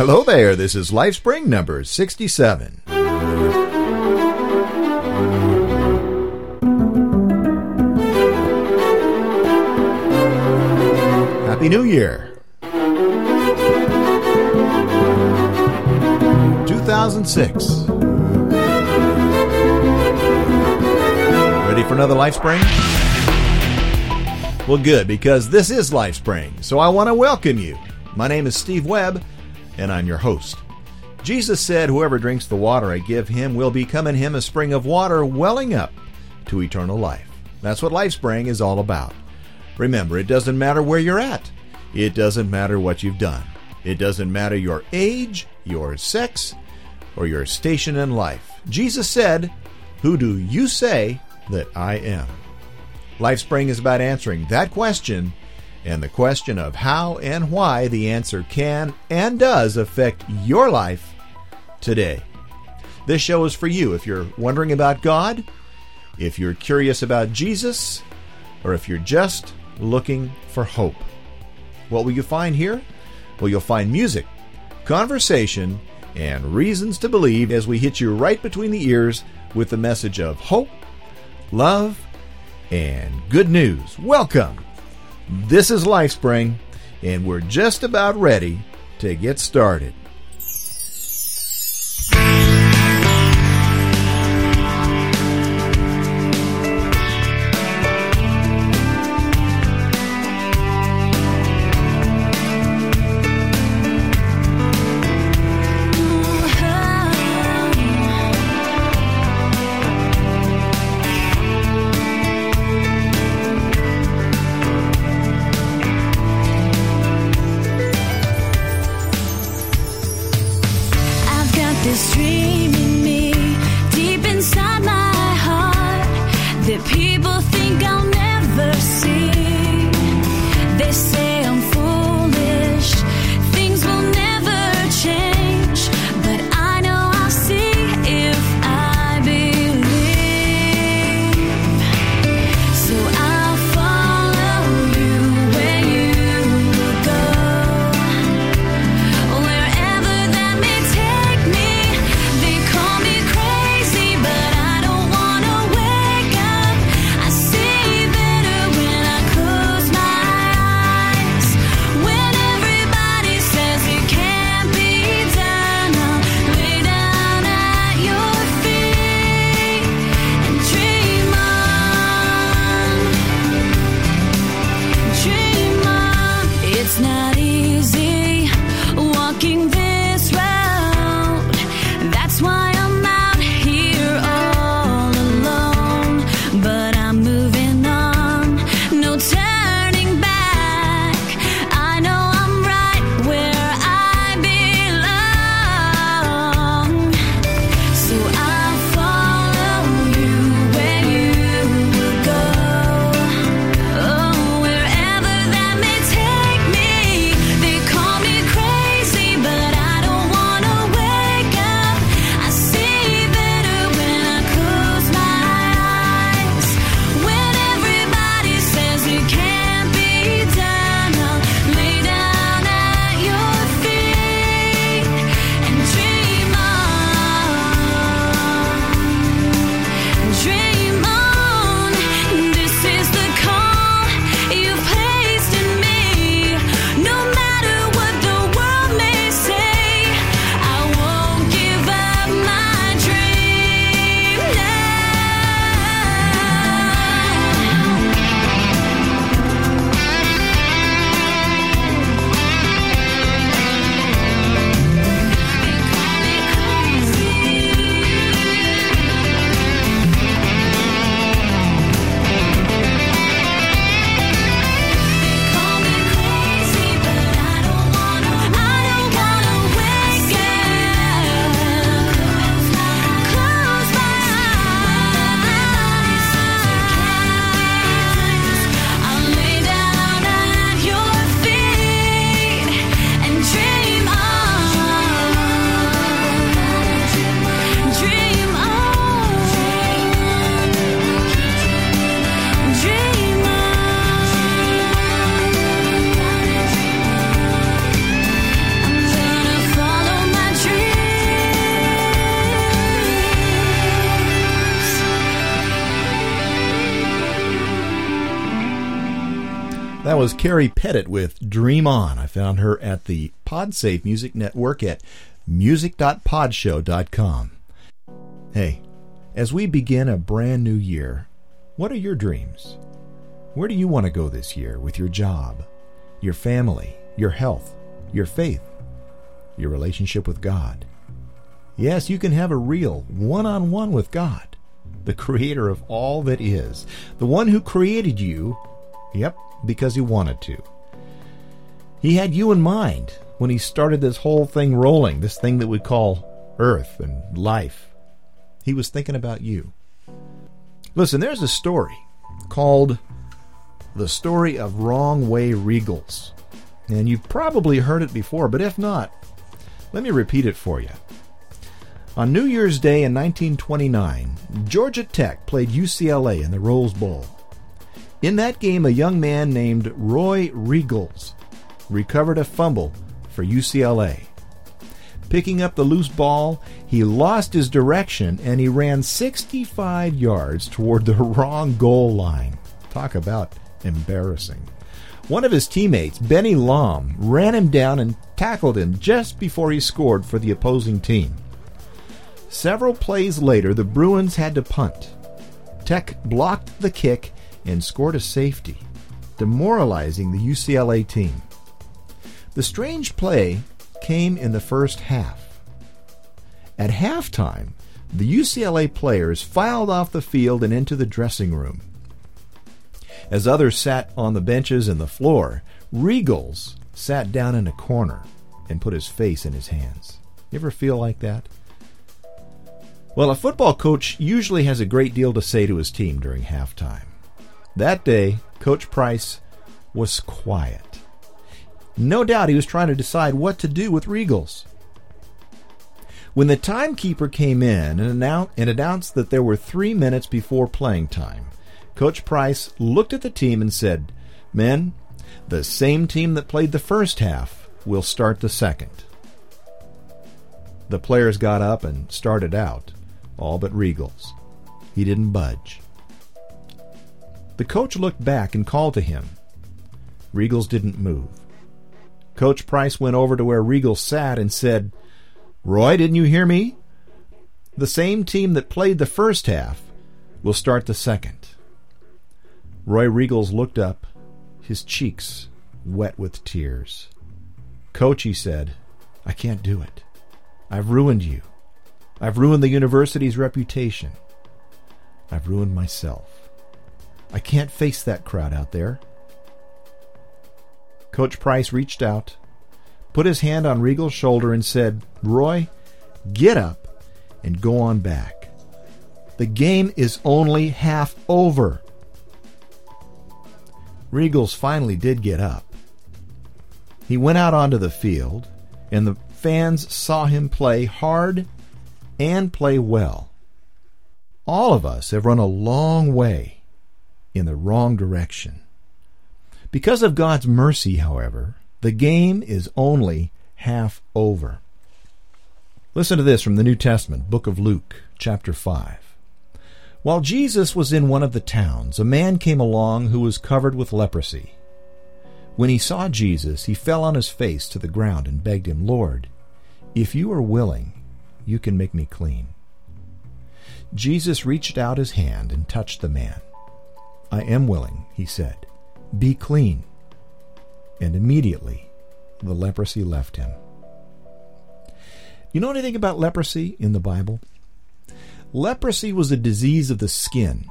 Hello there, this is LifeSpring number 67. Happy New Year! 2006. Ready for another LifeSpring? Well, good, because this is LifeSpring, so I want to welcome you. My name is Steve Webb, and I'm your host. Jesus said, Whoever drinks the water I give him will become in him a spring of water welling up to eternal life. That's what LifeSpring is all about. Remember, it doesn't matter where you're at, it doesn't matter what you've done, it doesn't matter your age, your sex, or your station in life. Jesus said, Who do you say that I am? LifeSpring is about answering that question and the question of how and why the answer can and does affect your life today. This show is for you if you're wondering about God, if you're curious about Jesus, or if you're just looking for hope. What will you find here? Well, you'll find music, conversation, and reasons to believe as we hit you right between the ears with the message of hope, love, and good news. Welcome this is LifeSpring, and we're just about ready to get started. Was Carrie Pettit with Dream On. I found her at the PodSafe Music Network at music.podshow.com. Hey, as we begin a brand new year, what are your dreams? Where do you want to go this year with your job, your family, your health, your faith, your relationship with God? Yes, you can have a real one on one with God, the creator of all that is, the one who created you, yep, because he wanted to. He had you in mind when he started this whole thing rolling, this thing that we call earth and life. He was thinking about you. Listen, there's a story called The Story of Wrong Way Riegels. And you've probably heard it before, but if not, let me repeat it for you. On New Year's Day in 1929, Georgia Tech played UCLA in the Rose Bowl. In that game, a young man named Roy Riegels recovered a fumble for UCLA. Picking up the loose ball, he lost his direction and he ran 65 yards toward the wrong goal line. Talk about embarrassing. One of his teammates, Benny Lom, ran him down and tackled him just before he scored for the opposing team. Several plays later, the Bruins had to punt. Tech blocked the kick and scored a safety, demoralizing the UCLA team. The strange play came in the first half. At halftime, the UCLA players filed off the field and into the dressing room. As others sat on the benches and the floor, Riegels sat down in a corner and put his face in his hands. You ever feel like that? Well, a football coach usually has a great deal to say to his team during halftime. That day, Coach Price was quiet. No doubt he was trying to decide what to do with Riegels. When the timekeeper came in and, announced that there were three minutes before playing time, Coach Price looked at the team and said, Men, the same team that played the first half will start the second. The players got up and started out, all but Riegels. He didn't budge. The coach looked back and called to him. Riegels didn't move. Coach Price went over to where Riegels sat and said, Roy, didn't you hear me? The same team that played the first half will start the second. Roy Riegels looked up, his cheeks wet with tears. Coach, he said, I can't do it. I've ruined you. I've ruined the university's reputation. I've ruined myself. I can't face that crowd out there. Coach Price reached out, put his hand on Riegels' shoulder, and said, Roy, get up and go on back. The game is only half over. Riegels finally did get up. He went out onto the field, and the fans saw him play hard and play well. All of us have run a long way in the wrong direction. Because of God's mercy, however, the game is only half over. Listen to this from the New Testament, book of Luke, chapter 5. While Jesus was in one of the towns, a man came along who was covered with leprosy. When he saw Jesus, he fell on his face to the ground and begged him, Lord, if you are willing, you can make me clean. Jesus reached out his hand and touched the man. I am willing, he said. Be clean. And immediately the leprosy left him. You know anything about leprosy in the Bible? Leprosy was a disease of the skin.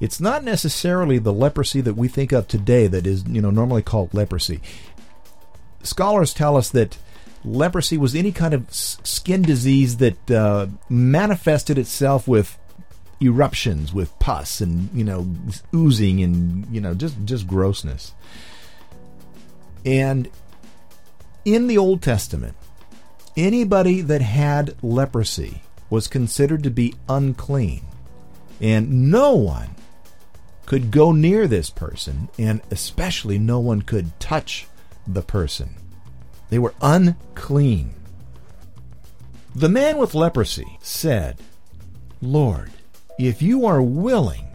It's not necessarily the leprosy that we think of today that is, you know, normally called leprosy. Scholars tell us that leprosy was any kind of skin disease that uh, manifested itself with eruptions with pus and you know oozing and you know just just grossness. And in the Old Testament, anybody that had leprosy was considered to be unclean, and no one could go near this person, and especially no one could touch the person. They were unclean. The man with leprosy said, Lord, if you are willing,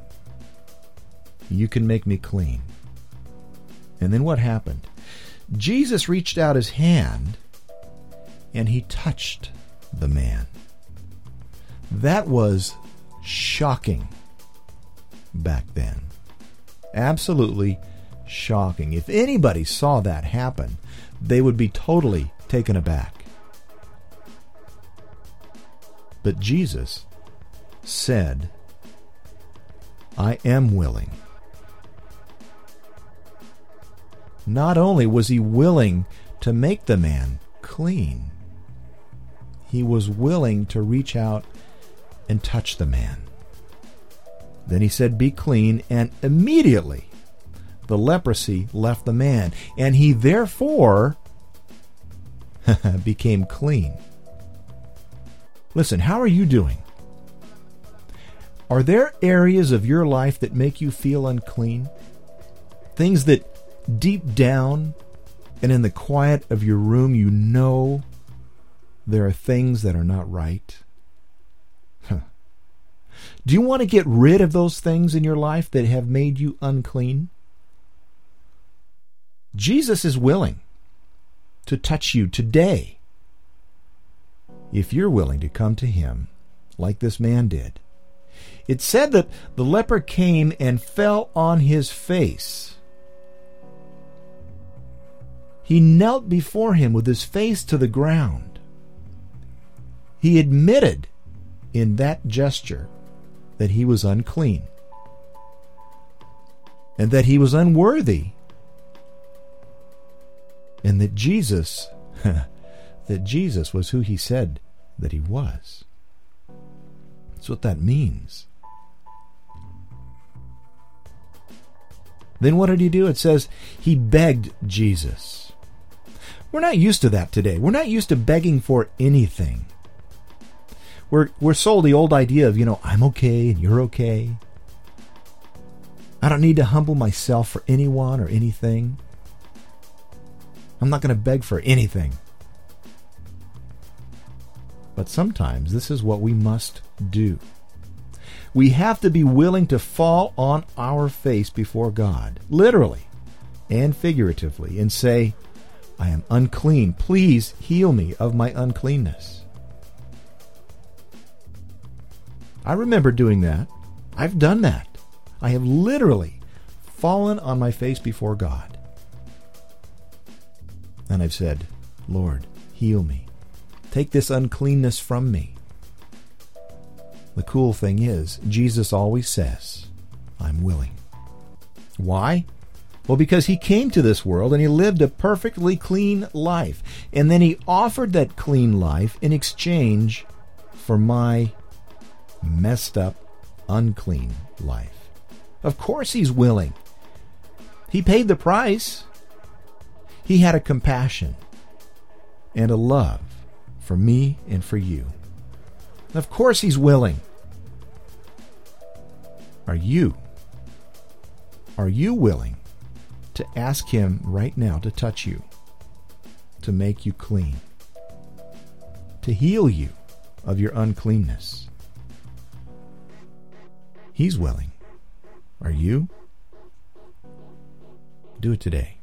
you can make me clean. And then what happened? Jesus reached out his hand and he touched the man. That was shocking back then. Absolutely shocking. If anybody saw that happen, they would be totally taken aback. But Jesus said, I am willing. Not only was he willing to make the man clean, he was willing to reach out and touch the man. Then he said, Be clean, and immediately the leprosy left the man, and he therefore became clean. Listen, how are you doing? Are there areas of your life that make you feel unclean? Things that deep down and in the quiet of your room you know there are things that are not right? Do you want to get rid of those things in your life that have made you unclean? Jesus is willing to touch you today if you're willing to come to him like this man did. It said that the leper came and fell on his face. He knelt before him with his face to the ground. He admitted in that gesture that he was unclean and that he was unworthy and that Jesus that Jesus was who he said that he was. That's what that means. Then what did he do? It says he begged Jesus. We're not used to that today. We're not used to begging for anything. We're, we're sold the old idea of, you know, I'm okay and you're okay. I don't need to humble myself for anyone or anything. I'm not going to beg for anything. But sometimes this is what we must do. We have to be willing to fall on our face before God, literally and figuratively, and say, I am unclean. Please heal me of my uncleanness. I remember doing that. I've done that. I have literally fallen on my face before God. And I've said, Lord, heal me. Take this uncleanness from me. The cool thing is, Jesus always says, I'm willing. Why? Well, because he came to this world and he lived a perfectly clean life. And then he offered that clean life in exchange for my messed up, unclean life. Of course he's willing. He paid the price. He had a compassion and a love for me and for you. Of course he's willing. Are you? Are you willing to ask him right now to touch you, to make you clean, to heal you of your uncleanness? He's willing. Are you? Do it today.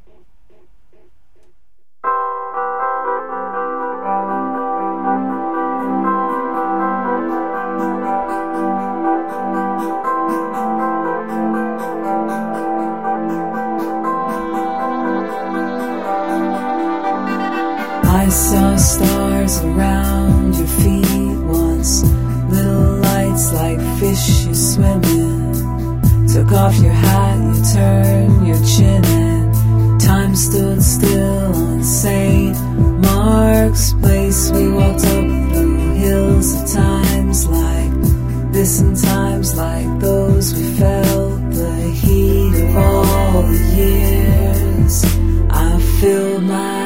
Saw stars around your feet once, little lights like fish you swim in. Took off your hat, you turned your chin in. Time stood still on St. Mark's Place. We walked up through hills of times like this and times like those. We felt the heat of all the years. I filled my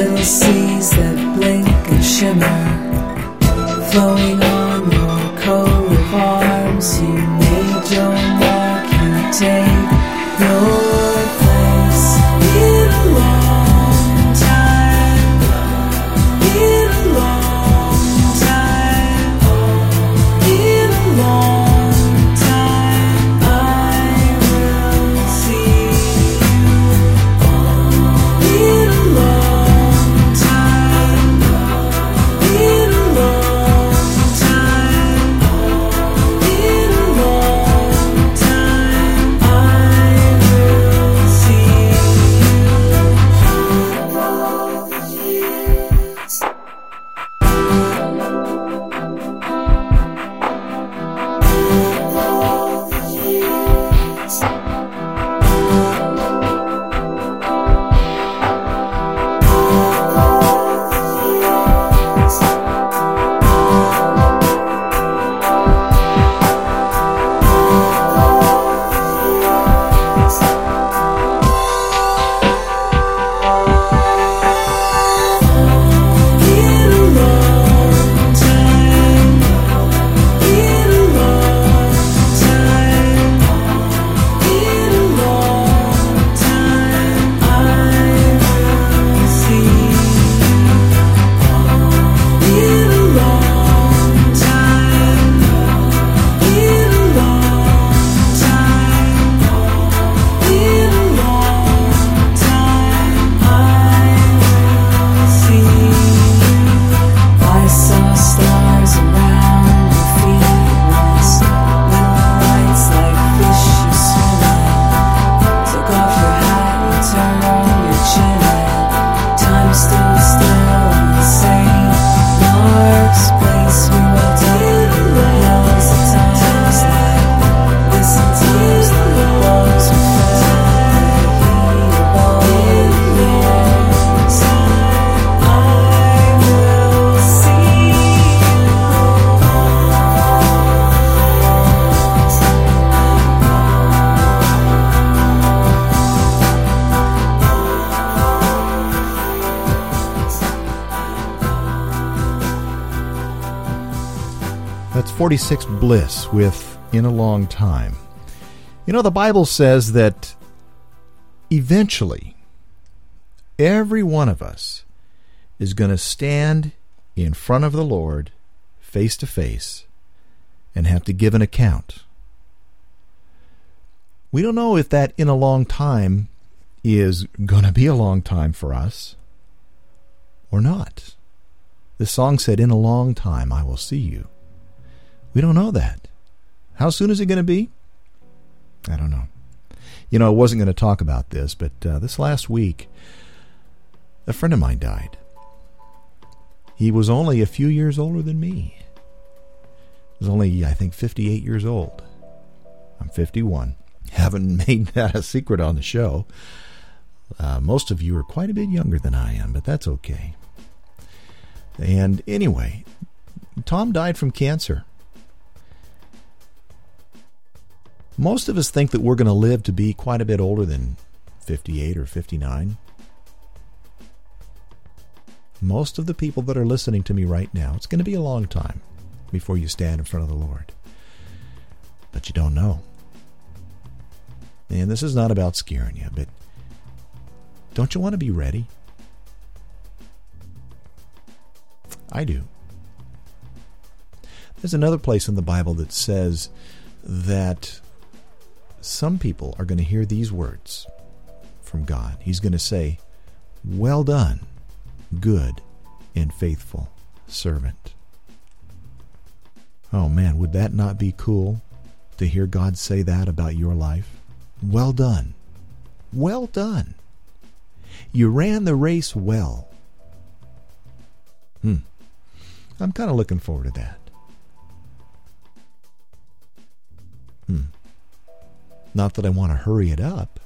Little seas that blink and shimmer, flowing 46 Bliss with In a Long Time. You know, the Bible says that eventually every one of us is going to stand in front of the Lord face to face and have to give an account. We don't know if that in a long time is going to be a long time for us or not. The song said, In a long time I will see you. We don't know that. How soon is it going to be? I don't know. You know, I wasn't going to talk about this, but uh, this last week, a friend of mine died. He was only a few years older than me. He was only, I think, 58 years old. I'm 51. Haven't made that a secret on the show. Uh, most of you are quite a bit younger than I am, but that's okay. And anyway, Tom died from cancer. Most of us think that we're going to live to be quite a bit older than 58 or 59. Most of the people that are listening to me right now, it's going to be a long time before you stand in front of the Lord. But you don't know. And this is not about scaring you, but don't you want to be ready? I do. There's another place in the Bible that says that some people are going to hear these words from God. He's going to say, Well done, good and faithful servant. Oh man, would that not be cool to hear God say that about your life? Well done. Well done. You ran the race well. Hmm. I'm kind of looking forward to that. Hmm. Not that I want to hurry it up,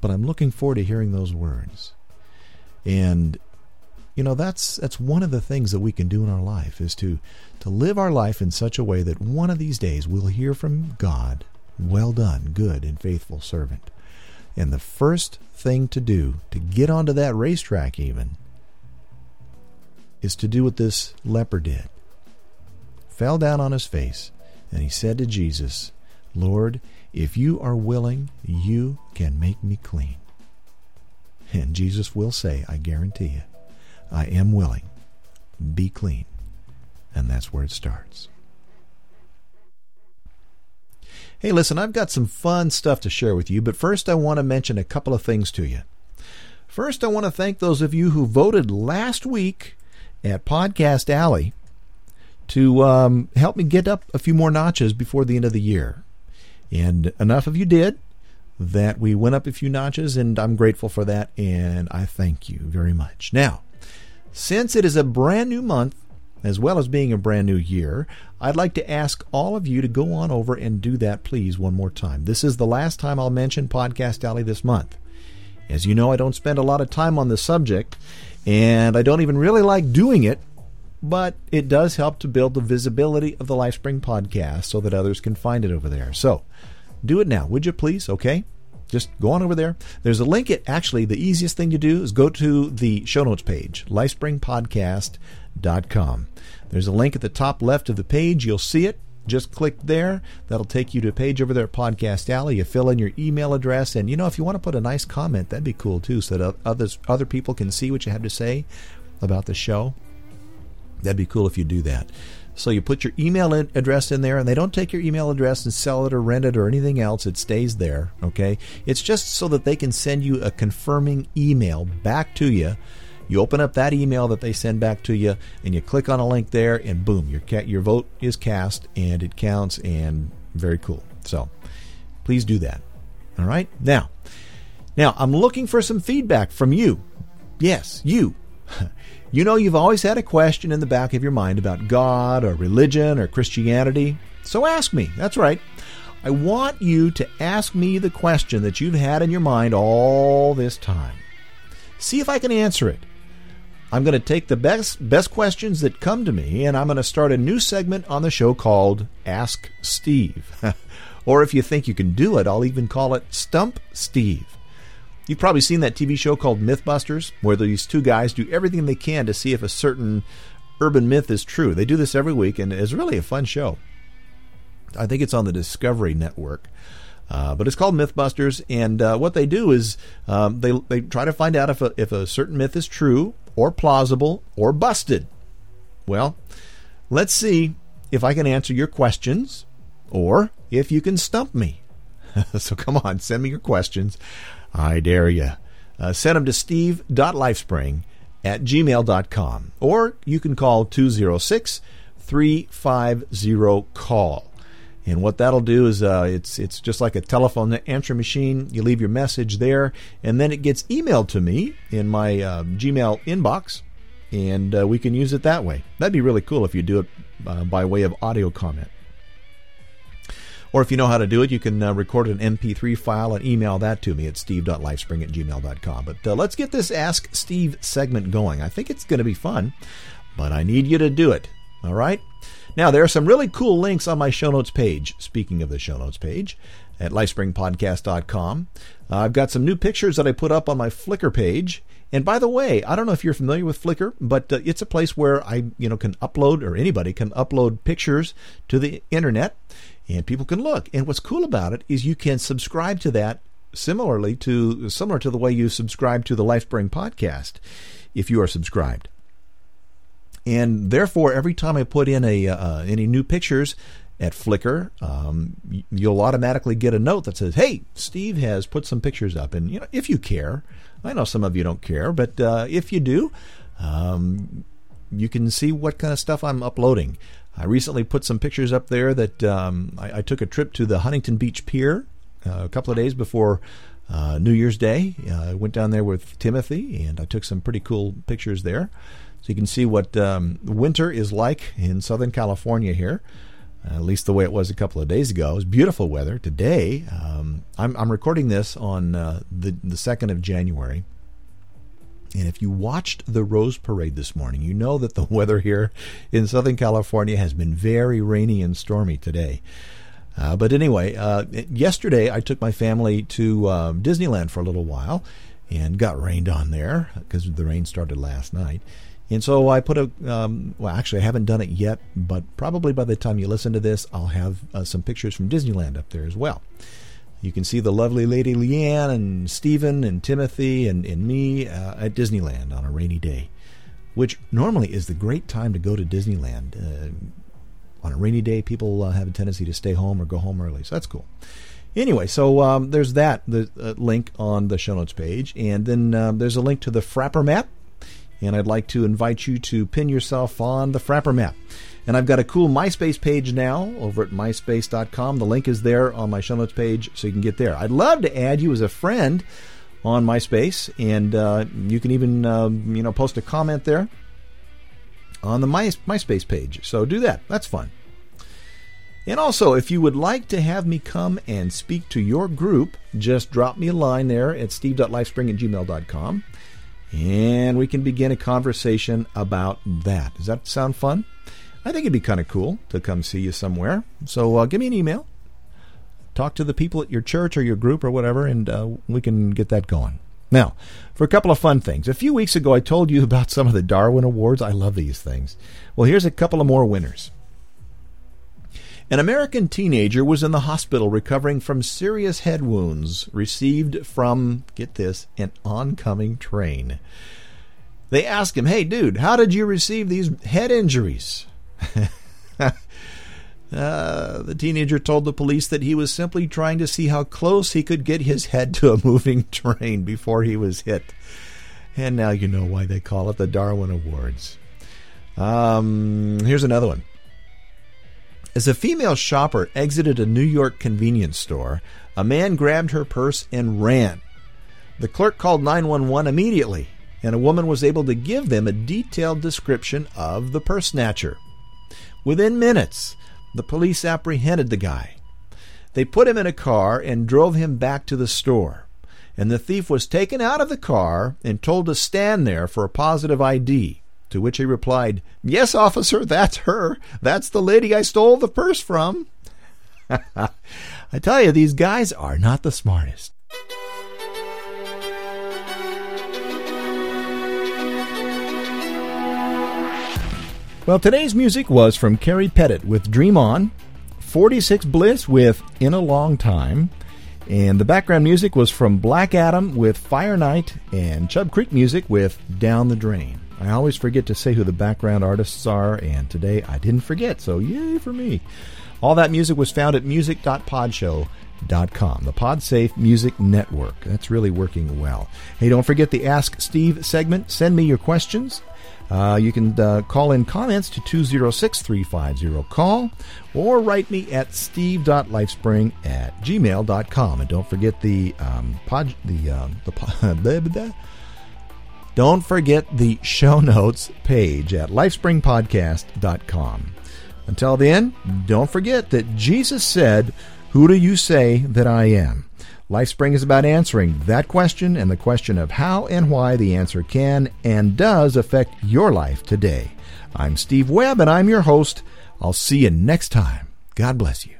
but I'm looking forward to hearing those words. And you know that's that's one of the things that we can do in our life is to to live our life in such a way that one of these days we'll hear from God, well done, good and faithful servant. And the first thing to do to get onto that racetrack, even, is to do what this leper did. Fell down on his face, and he said to Jesus, Lord, if you are willing, you can make me clean. And Jesus will say, I guarantee you, I am willing. Be clean. And that's where it starts. Hey, listen, I've got some fun stuff to share with you, but first I want to mention a couple of things to you. First, I want to thank those of you who voted last week at Podcast Alley to um, help me get up a few more notches before the end of the year. And enough of you did that we went up a few notches, and I'm grateful for that, and I thank you very much. Now, since it is a brand new month, as well as being a brand new year, I'd like to ask all of you to go on over and do that, please, one more time. This is the last time I'll mention Podcast Alley this month. As you know, I don't spend a lot of time on the subject, and I don't even really like doing it, but it does help to build the visibility of the LifeSpring podcast so that others can find it over there. So, do it now, would you please? Okay? Just go on over there. There's a link. It actually the easiest thing to do is go to the show notes page, lifespringpodcast.com. There's a link at the top left of the page. You'll see it. Just click there. That'll take you to a page over there at Podcast Alley. You fill in your email address, and you know if you want to put a nice comment, that'd be cool too, so that others other people can see what you have to say about the show. That'd be cool if you do that. So you put your email address in there, and they don't take your email address and sell it or rent it or anything else. It stays there. Okay, it's just so that they can send you a confirming email back to you. You open up that email that they send back to you, and you click on a link there, and boom, your ca- your vote is cast, and it counts, and very cool. So please do that. All right, now, now I'm looking for some feedback from you. Yes, you. You know, you've always had a question in the back of your mind about God or religion or Christianity. So ask me. That's right. I want you to ask me the question that you've had in your mind all this time. See if I can answer it. I'm going to take the best best questions that come to me and I'm going to start a new segment on the show called Ask Steve. or if you think you can do it, I'll even call it Stump Steve. You've probably seen that TV show called Mythbusters, where these two guys do everything they can to see if a certain urban myth is true. They do this every week, and it's really a fun show. I think it's on the Discovery Network. Uh, but it's called Mythbusters, and uh, what they do is um, they they try to find out if a, if a certain myth is true or plausible or busted. Well, let's see if I can answer your questions or if you can stump me. so come on, send me your questions. I dare you. Uh, send them to steve.lifespring at gmail.com. Or you can call 206 350 call. And what that'll do is uh, it's it's just like a telephone answer machine. You leave your message there, and then it gets emailed to me in my uh, Gmail inbox, and uh, we can use it that way. That'd be really cool if you do it uh, by way of audio comment. Or if you know how to do it, you can uh, record an MP3 file and email that to me at steve.lifespring at gmail.com. But uh, let's get this Ask Steve segment going. I think it's going to be fun, but I need you to do it. All right? Now, there are some really cool links on my show notes page. Speaking of the show notes page, at lifespringpodcast.com. Uh, I've got some new pictures that I put up on my Flickr page. And by the way, I don't know if you're familiar with Flickr, but uh, it's a place where I, you know, can upload or anybody can upload pictures to the internet and people can look. And what's cool about it is you can subscribe to that similarly to similar to the way you subscribe to the LifeSpring podcast if you are subscribed. And therefore, every time I put in a uh, any new pictures at Flickr, um, you'll automatically get a note that says, "Hey, Steve has put some pictures up." And you know, if you care, I know some of you don't care, but uh, if you do, um, you can see what kind of stuff I'm uploading. I recently put some pictures up there that um, I, I, took a trip to the Huntington Beach Pier uh, a couple of days before uh, New Year's Day. Uh, I went down there with Timothy and I took some pretty cool pictures there. So you can see what um, winter is like in Southern California here, at least the way it was a couple of days ago. It was beautiful weather. Today, um, I'm, I'm, recording this on uh, the, the 2nd of January. And if you watched the Rose Parade this morning, you know that the weather here in Southern California has been very rainy and stormy today. Uh, but anyway, uh, yesterday I took my family to uh, Disneyland for a little while and got rained on there because the rain started last night. And so I put a, um, well, actually, I haven't done it yet, but probably by the time you listen to this, I'll have uh, some pictures from Disneyland up there as well. You can see the lovely Lady Leanne and Stephen and Timothy and, and me uh, at Disneyland on a rainy day, which normally is the great time to go to Disneyland. Uh, on a rainy day, people uh, have a tendency to stay home or go home early, so that's cool. Anyway, so um, there's that the uh, link on the show notes page, and then um, there's a link to the Frappr map and I'd like to invite you to pin yourself on the Frappr map. And I've got a cool MySpace page now over at myspace.com. The link is there on my show notes page, so you can get there. I'd love to add you as a friend on MySpace, and uh, you can even uh, you know post a comment there on the My, MySpace page. So do that. That's fun. And also, if you would like to have me come and speak to your group, just drop me a line there at steve.lifespring at gmail.com and we can begin a conversation about that. Does that sound fun? I think it'd be kind of cool to come see you somewhere. So uh, give me an email. Talk to the people at your church or your group or whatever, and uh, we can get that going. Now, for a couple of fun things. A few weeks ago, I told you about some of the Darwin Awards. I love these things. Well, here's a couple of more winners. An American teenager was in the hospital recovering from serious head wounds received from, get this, an oncoming train. They asked him, Hey, dude, how did you receive these head injuries? uh, the teenager told the police that he was simply trying to see how close he could get his head to a moving train before he was hit. And now you know why they call it the Darwin Awards. Um, here's another one. As a female shopper exited a New York convenience store, a man grabbed her purse and ran. The clerk called 911 immediately, and a woman was able to give them a detailed description of the purse snatcher. Within minutes, the police apprehended the guy. They put him in a car and drove him back to the store. And the thief was taken out of the car and told to stand there for a positive ID. To which he replied, Yes, officer, that's her. That's the lady I stole the purse from. I tell you, these guys are not the smartest. Well, today's music was from Carrie Pettit with Dream On, 46 Bliss with In a Long Time, and the background music was from Black Adam with Fire Night, and Chub Creek music with Down the Drain. I always forget to say who the background artists are, and today I didn't forget, so yay for me. All that music was found at music.podshow.com, the PodSafe Music Network. That's really working well. Hey, don't forget the Ask Steve segment. Send me your questions. Uh, you can uh, call in comments to 206 350 call or write me at steve.lifespring at gmail.com. And don't forget the um, pod, the, um, the, the don't forget the show notes page at lifespringpodcast.com. Until then, don't forget that Jesus said, Who do you say that I am? LifeSpring is about answering that question and the question of how and why the answer can and does affect your life today. I'm Steve Webb and I'm your host. I'll see you next time. God bless you.